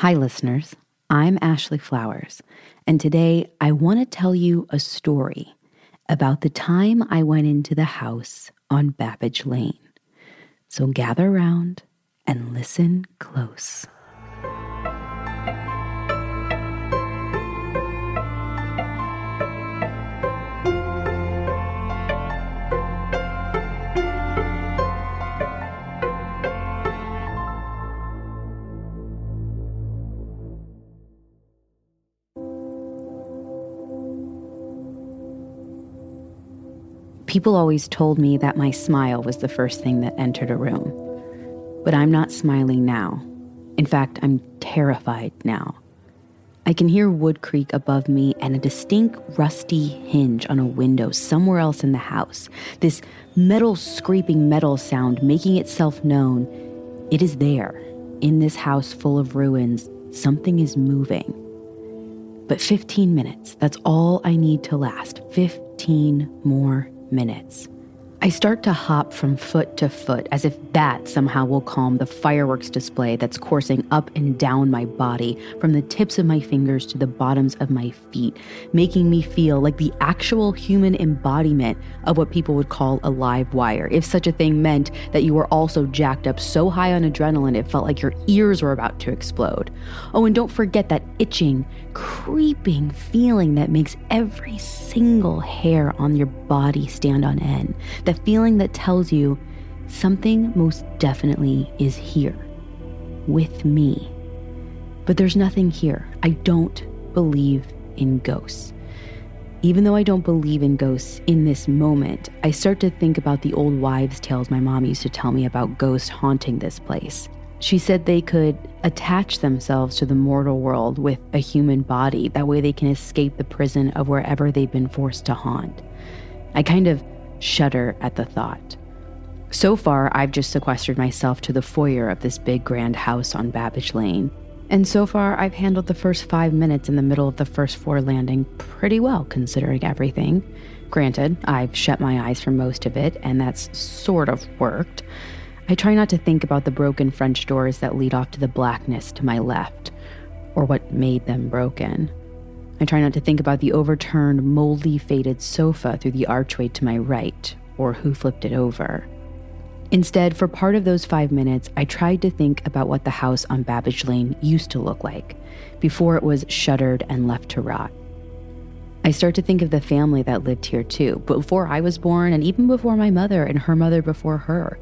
Hi, listeners. I'm Ashley Flowers, and today I want to tell you a story about the time I went into the house on Babbage Lane. So gather around and listen close. People always told me that my smile was the first thing that entered a room. But I'm not smiling now. In fact, I'm terrified now. I can hear Wood creak above me and a distinct rusty hinge on a window somewhere else in the house. This metal scraping metal sound making itself known. It is there. In this house full of ruins, something is moving. But 15 minutes, that's all I need to last. 15 more minutes. I start to hop from foot to foot as if that somehow will calm the fireworks display that's coursing up and down my body from the tips of my fingers to the bottoms of my feet, making me feel like the actual human embodiment of what people would call a live wire, if such a thing meant that you were also jacked up so high on adrenaline it felt like your ears were about to explode. Oh, and don't forget that itching, creeping feeling that makes every single hair on your body stand on end the feeling that tells you something most definitely is here with me. But there's nothing here. I don't believe in ghosts. Even though I don't believe in ghosts in this moment, I start to think about the old wives' tales my mom used to tell me about ghosts haunting this place. She said they could attach themselves to the mortal world with a human body. That way they can escape the prison of wherever they've been forced to haunt. I kind of shudder at the thought. So far, I've just sequestered myself to the foyer of this big grand house on Babbage Lane. And so far, I've handled the first five minutes in the middle of the first floor landing pretty well, considering everything. Granted, I've shut my eyes for most of it, and that's sort of worked. I try not to think about the broken French doors that lead off to the blackness to my left, or what made them broken. I try not to think about the overturned, moldy, faded sofa through the archway to my right, or who flipped it over. Instead, for part of those five minutes, I tried to think about what the house on Babbage Lane used to look like before it was shuttered and left to rot. I start to think of the family that lived here too, before I was born and even before my mother and her mother before her.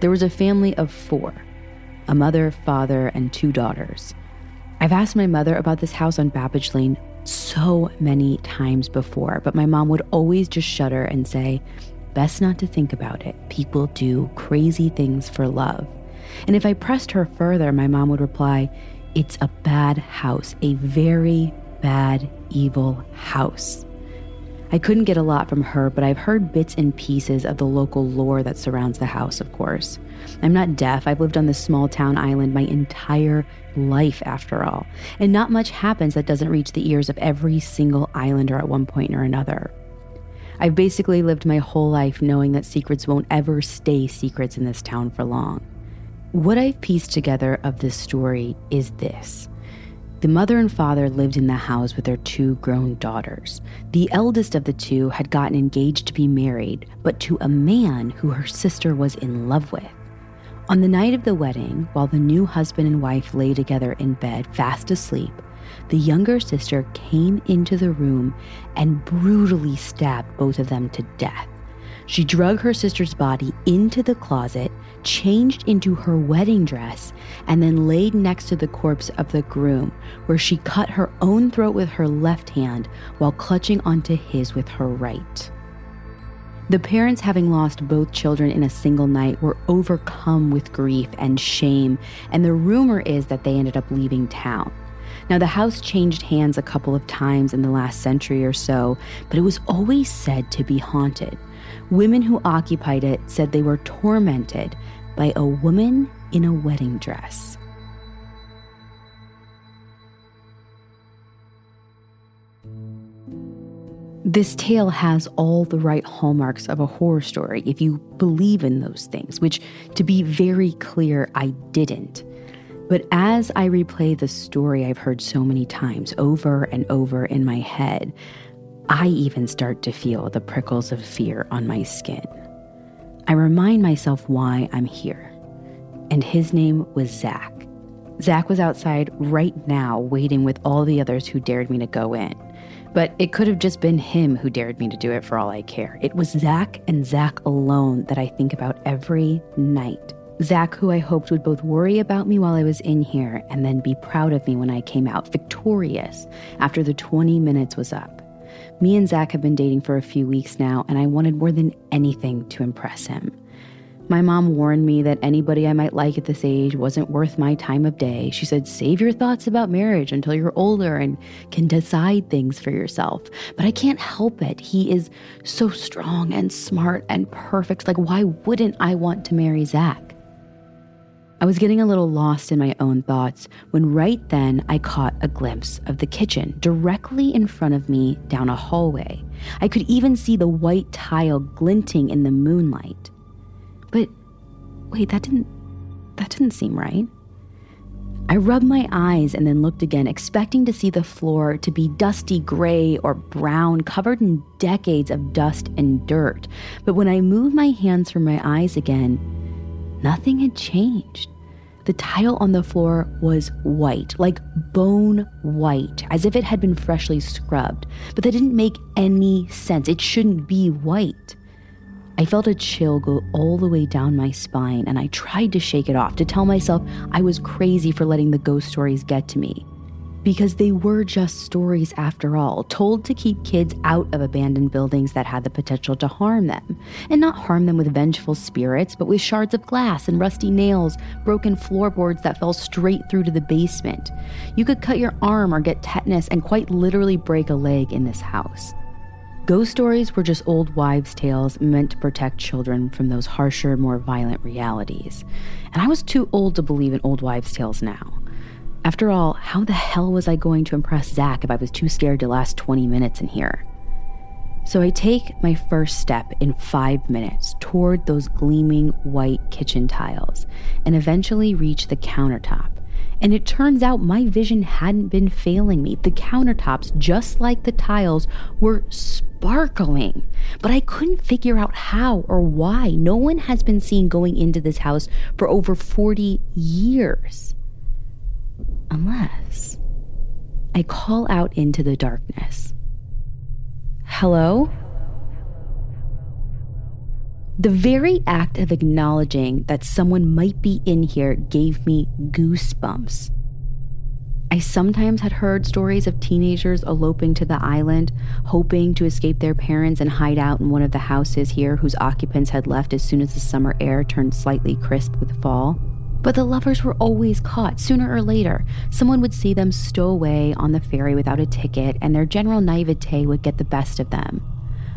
There was a family of four a mother, father, and two daughters. I've asked my mother about this house on Babbage Lane so many times before, but my mom would always just shudder and say, Best not to think about it. People do crazy things for love. And if I pressed her further, my mom would reply, It's a bad house, a very bad, evil house. I couldn't get a lot from her, but I've heard bits and pieces of the local lore that surrounds the house, of course. I'm not deaf. I've lived on this small town island my entire life, after all. And not much happens that doesn't reach the ears of every single islander at one point or another. I've basically lived my whole life knowing that secrets won't ever stay secrets in this town for long. What I've pieced together of this story is this the mother and father lived in the house with their two grown daughters. The eldest of the two had gotten engaged to be married, but to a man who her sister was in love with. On the night of the wedding, while the new husband and wife lay together in bed, fast asleep, the younger sister came into the room and brutally stabbed both of them to death. She drug her sister's body into the closet, changed into her wedding dress, and then laid next to the corpse of the groom, where she cut her own throat with her left hand while clutching onto his with her right. The parents, having lost both children in a single night, were overcome with grief and shame, and the rumor is that they ended up leaving town. Now, the house changed hands a couple of times in the last century or so, but it was always said to be haunted. Women who occupied it said they were tormented by a woman in a wedding dress. This tale has all the right hallmarks of a horror story if you believe in those things, which, to be very clear, I didn't. But as I replay the story I've heard so many times over and over in my head, I even start to feel the prickles of fear on my skin. I remind myself why I'm here. And his name was Zach. Zach was outside right now, waiting with all the others who dared me to go in. But it could have just been him who dared me to do it for all I care. It was Zach and Zach alone that I think about every night. Zach, who I hoped would both worry about me while I was in here and then be proud of me when I came out victorious after the 20 minutes was up. Me and Zach have been dating for a few weeks now, and I wanted more than anything to impress him. My mom warned me that anybody I might like at this age wasn't worth my time of day. She said, save your thoughts about marriage until you're older and can decide things for yourself. But I can't help it. He is so strong and smart and perfect. Like, why wouldn't I want to marry Zach? I was getting a little lost in my own thoughts when right then I caught a glimpse of the kitchen directly in front of me down a hallway. I could even see the white tile glinting in the moonlight. But wait, that didn't that didn't seem right. I rubbed my eyes and then looked again, expecting to see the floor to be dusty gray or brown, covered in decades of dust and dirt. But when I moved my hands from my eyes again, nothing had changed. The tile on the floor was white, like bone white, as if it had been freshly scrubbed. But that didn't make any sense. It shouldn't be white. I felt a chill go all the way down my spine, and I tried to shake it off to tell myself I was crazy for letting the ghost stories get to me because they were just stories after all, told to keep kids out of abandoned buildings that had the potential to harm them. And not harm them with vengeful spirits, but with shards of glass and rusty nails, broken floorboards that fell straight through to the basement. You could cut your arm or get tetanus and quite literally break a leg in this house. Ghost stories were just old wives' tales meant to protect children from those harsher, more violent realities. And I was too old to believe in old wives' tales now. After all, how the hell was I going to impress Zach if I was too scared to last 20 minutes in here? So I take my first step in five minutes toward those gleaming white kitchen tiles and eventually reach the countertop. And it turns out my vision hadn't been failing me. The countertops, just like the tiles, were sparkling. But I couldn't figure out how or why. No one has been seen going into this house for over 40 years. Unless I call out into the darkness. Hello? The very act of acknowledging that someone might be in here gave me goosebumps. I sometimes had heard stories of teenagers eloping to the island, hoping to escape their parents and hide out in one of the houses here whose occupants had left as soon as the summer air turned slightly crisp with fall. But the lovers were always caught. Sooner or later, someone would see them stow away on the ferry without a ticket, and their general naivete would get the best of them.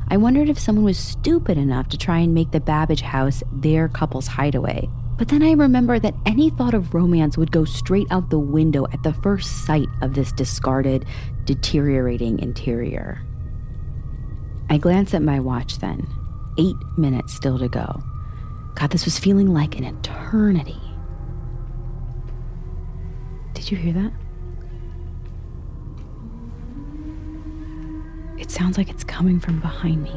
I wondered if someone was stupid enough to try and make the Babbage house their couple's hideaway. But then I remembered that any thought of romance would go straight out the window at the first sight of this discarded, deteriorating interior. I glanced at my watch then. Eight minutes still to go. God, this was feeling like an eternity. Did you hear that? It sounds like it's coming from behind me.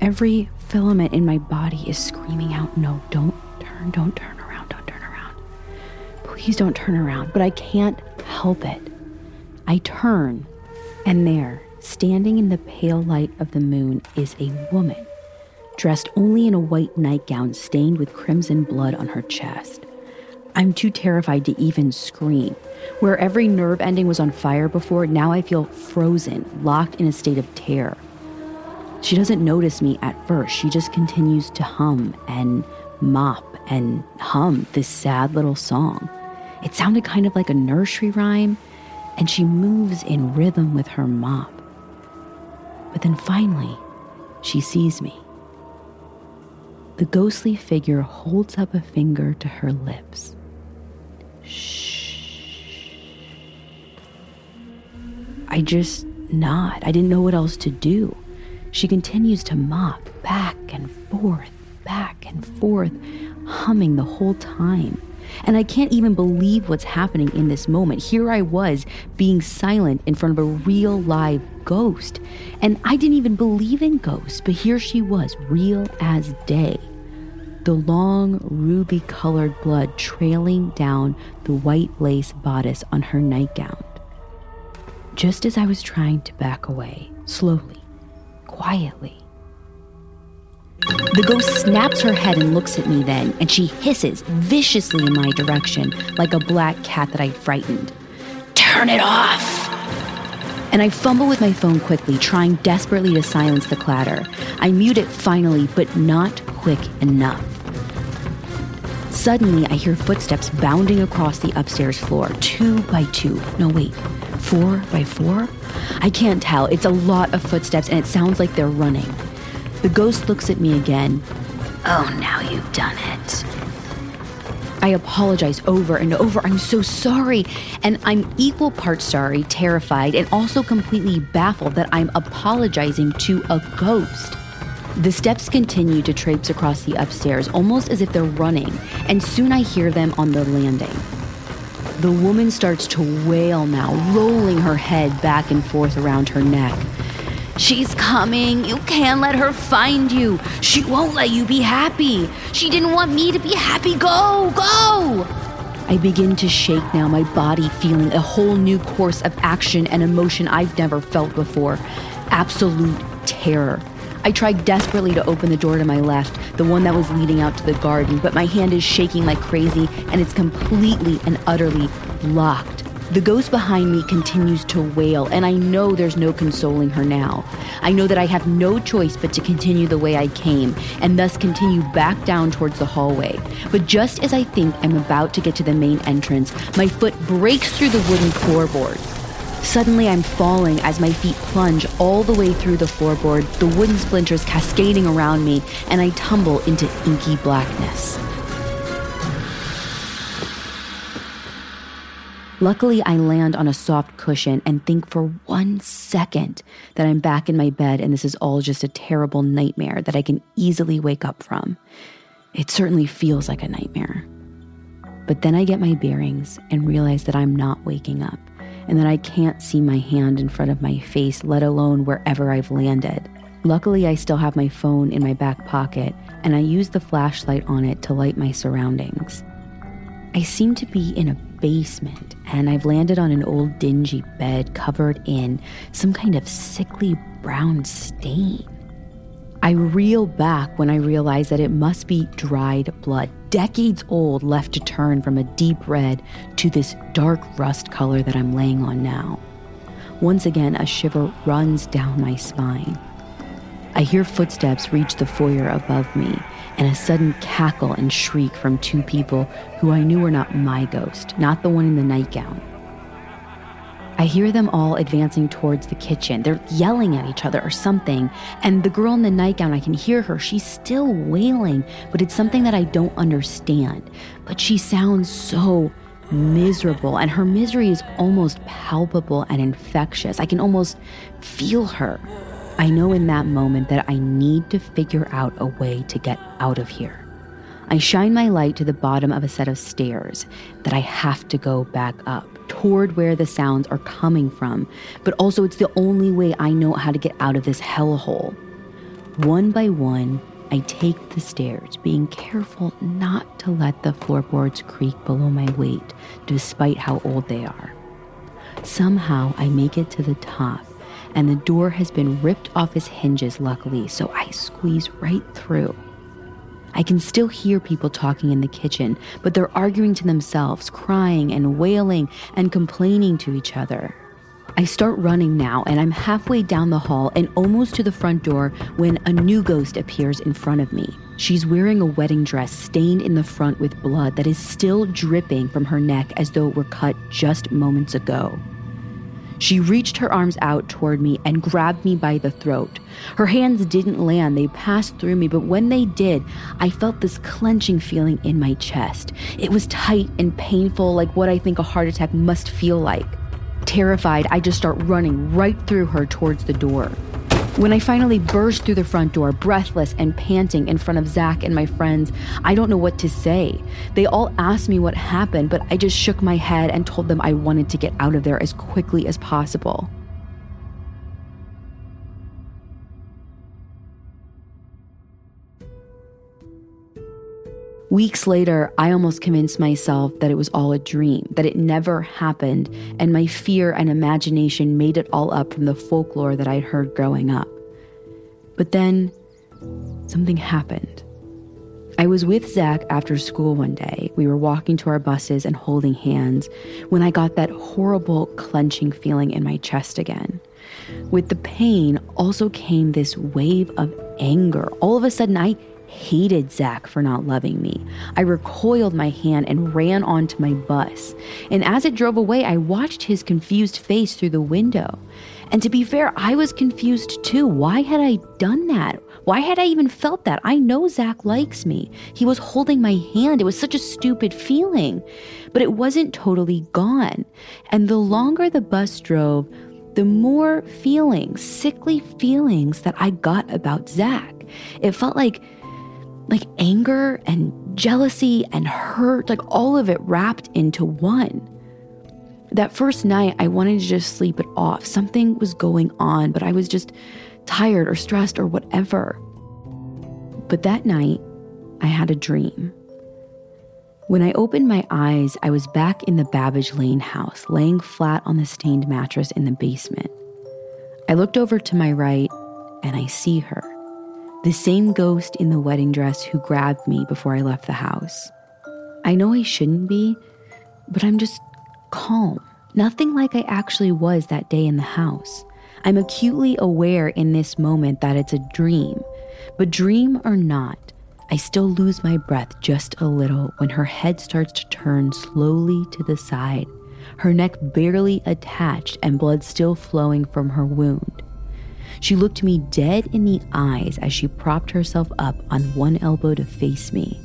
Every filament in my body is screaming out, No, don't turn, don't turn around, don't turn around. Please don't turn around. But I can't help it. I turn, and there, standing in the pale light of the moon, is a woman, dressed only in a white nightgown stained with crimson blood on her chest. I'm too terrified to even scream. Where every nerve ending was on fire before, now I feel frozen, locked in a state of terror. She doesn't notice me at first. She just continues to hum and mop and hum this sad little song. It sounded kind of like a nursery rhyme, and she moves in rhythm with her mop. But then finally, she sees me. The ghostly figure holds up a finger to her lips. Shh. I just nod. I didn't know what else to do. She continues to mop back and forth, back and forth, humming the whole time. And I can't even believe what's happening in this moment. Here I was being silent in front of a real live ghost. And I didn't even believe in ghosts, but here she was, real as day. The long, ruby colored blood trailing down the white lace bodice on her nightgown. Just as I was trying to back away, slowly, quietly, the ghost snaps her head and looks at me then, and she hisses viciously in my direction like a black cat that I frightened. Turn it off! And I fumble with my phone quickly, trying desperately to silence the clatter. I mute it finally, but not quick enough. Suddenly, I hear footsteps bounding across the upstairs floor, two by two. No, wait, four by four? I can't tell. It's a lot of footsteps, and it sounds like they're running. The ghost looks at me again. Oh, now you've done it. I apologize over and over. I'm so sorry. And I'm equal parts sorry, terrified, and also completely baffled that I'm apologizing to a ghost. The steps continue to traipse across the upstairs, almost as if they're running, and soon I hear them on the landing. The woman starts to wail now, rolling her head back and forth around her neck. She's coming. You can't let her find you. She won't let you be happy. She didn't want me to be happy. Go, go. I begin to shake now, my body feeling a whole new course of action and emotion I've never felt before absolute terror. I try desperately to open the door to my left, the one that was leading out to the garden, but my hand is shaking like crazy and it's completely and utterly locked. The ghost behind me continues to wail, and I know there's no consoling her now. I know that I have no choice but to continue the way I came, and thus continue back down towards the hallway. But just as I think I'm about to get to the main entrance, my foot breaks through the wooden floorboards. Suddenly, I'm falling as my feet plunge all the way through the floorboard, the wooden splinters cascading around me, and I tumble into inky blackness. Luckily, I land on a soft cushion and think for one second that I'm back in my bed and this is all just a terrible nightmare that I can easily wake up from. It certainly feels like a nightmare. But then I get my bearings and realize that I'm not waking up and that I can't see my hand in front of my face, let alone wherever I've landed. Luckily, I still have my phone in my back pocket and I use the flashlight on it to light my surroundings. I seem to be in a basement and I've landed on an old dingy bed covered in some kind of sickly brown stain. I reel back when I realize that it must be dried blood, decades old, left to turn from a deep red to this dark rust color that I'm laying on now. Once again, a shiver runs down my spine. I hear footsteps reach the foyer above me, and a sudden cackle and shriek from two people who I knew were not my ghost, not the one in the nightgown. I hear them all advancing towards the kitchen. They're yelling at each other or something. And the girl in the nightgown, I can hear her. She's still wailing, but it's something that I don't understand. But she sounds so miserable, and her misery is almost palpable and infectious. I can almost feel her. I know in that moment that I need to figure out a way to get out of here. I shine my light to the bottom of a set of stairs that I have to go back up toward where the sounds are coming from, but also it's the only way I know how to get out of this hellhole. One by one, I take the stairs, being careful not to let the floorboards creak below my weight, despite how old they are. Somehow, I make it to the top and the door has been ripped off its hinges, luckily, so I squeeze right through. I can still hear people talking in the kitchen, but they're arguing to themselves, crying and wailing and complaining to each other. I start running now, and I'm halfway down the hall and almost to the front door when a new ghost appears in front of me. She's wearing a wedding dress stained in the front with blood that is still dripping from her neck as though it were cut just moments ago. She reached her arms out toward me and grabbed me by the throat. Her hands didn't land, they passed through me, but when they did, I felt this clenching feeling in my chest. It was tight and painful, like what I think a heart attack must feel like. Terrified, I just start running right through her towards the door. When I finally burst through the front door, breathless and panting in front of Zach and my friends, I don't know what to say. They all asked me what happened, but I just shook my head and told them I wanted to get out of there as quickly as possible. Weeks later, I almost convinced myself that it was all a dream, that it never happened, and my fear and imagination made it all up from the folklore that I'd heard growing up. But then something happened. I was with Zach after school one day. We were walking to our buses and holding hands when I got that horrible clenching feeling in my chest again. With the pain also came this wave of anger. All of a sudden, I hated Zach for not loving me. I recoiled my hand and ran onto my bus. And as it drove away, I watched his confused face through the window. And to be fair, I was confused too. Why had I done that? Why had I even felt that? I know Zach likes me. He was holding my hand. It was such a stupid feeling, but it wasn't totally gone. And the longer the bus drove, the more feelings, sickly feelings that I got about Zach. It felt like like anger and jealousy and hurt, like all of it wrapped into one. That first night, I wanted to just sleep it off. Something was going on, but I was just tired or stressed or whatever. But that night, I had a dream. When I opened my eyes, I was back in the Babbage Lane house, laying flat on the stained mattress in the basement. I looked over to my right and I see her the same ghost in the wedding dress who grabbed me before I left the house. I know I shouldn't be, but I'm just calm. Nothing like I actually was that day in the house. I'm acutely aware in this moment that it's a dream, but dream or not, I still lose my breath just a little when her head starts to turn slowly to the side, her neck barely attached and blood still flowing from her wound. She looked me dead in the eyes as she propped herself up on one elbow to face me.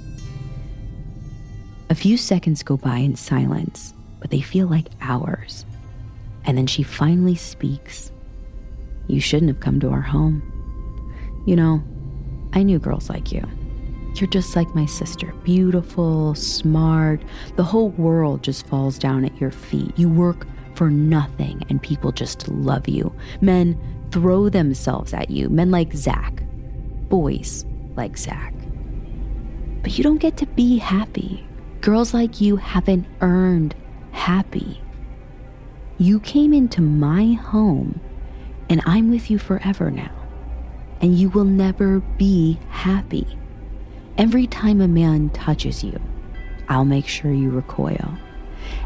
A few seconds go by in silence, but they feel like hours. And then she finally speaks. You shouldn't have come to our home. You know, I knew girls like you. You're just like my sister beautiful, smart. The whole world just falls down at your feet. You work for nothing and people just love you. Men throw themselves at you, men like Zach, boys like Zach. But you don't get to be happy. Girls like you haven't earned happy. You came into my home, and I'm with you forever now. And you will never be happy. Every time a man touches you, I'll make sure you recoil.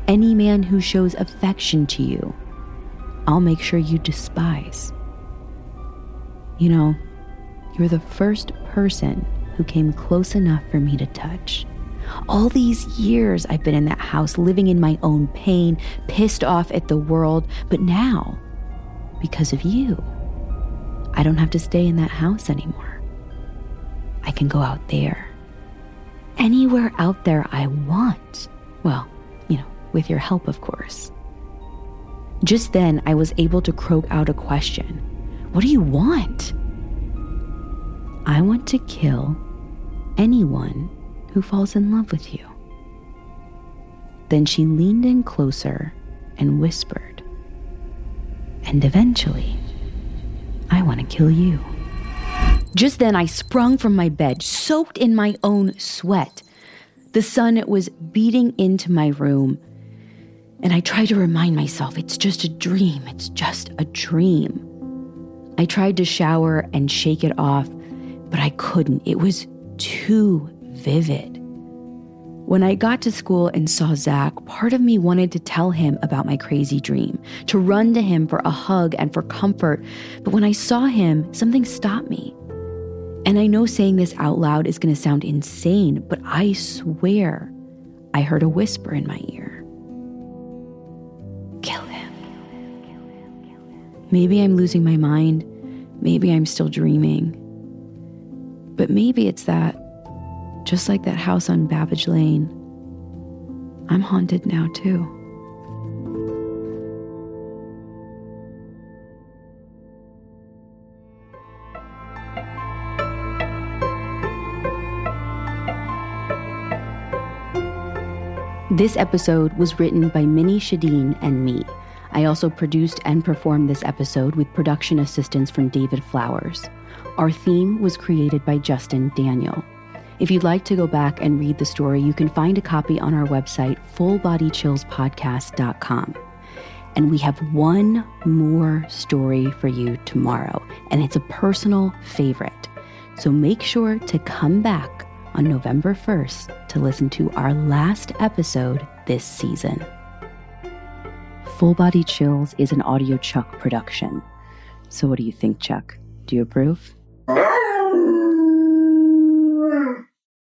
Any man who shows affection to you, I'll make sure you despise. You know, you're the first person who came close enough for me to touch. All these years I've been in that house, living in my own pain, pissed off at the world, but now, because of you, I don't have to stay in that house anymore. I can go out there. Anywhere out there I want. Well, you know, with your help, of course. Just then, I was able to croak out a question what do you want? I want to kill anyone who falls in love with you. Then she leaned in closer and whispered, And eventually, I want to kill you. Just then, I sprung from my bed, soaked in my own sweat. The sun was beating into my room, and I tried to remind myself it's just a dream, it's just a dream. I tried to shower and shake it off, but I couldn't. It was too vivid. When I got to school and saw Zach, part of me wanted to tell him about my crazy dream, to run to him for a hug and for comfort. But when I saw him, something stopped me. And I know saying this out loud is going to sound insane, but I swear I heard a whisper in my ear Maybe I'm losing my mind. Maybe I'm still dreaming. But maybe it's that, just like that house on Babbage Lane, I'm haunted now too. This episode was written by Minnie Shadeen and me. I also produced and performed this episode with production assistance from David Flowers. Our theme was created by Justin Daniel. If you'd like to go back and read the story, you can find a copy on our website, fullbodychillspodcast.com. And we have one more story for you tomorrow, and it's a personal favorite. So make sure to come back on November 1st to listen to our last episode this season. Full Body Chills is an audiochuck production. So, what do you think, Chuck? Do you approve?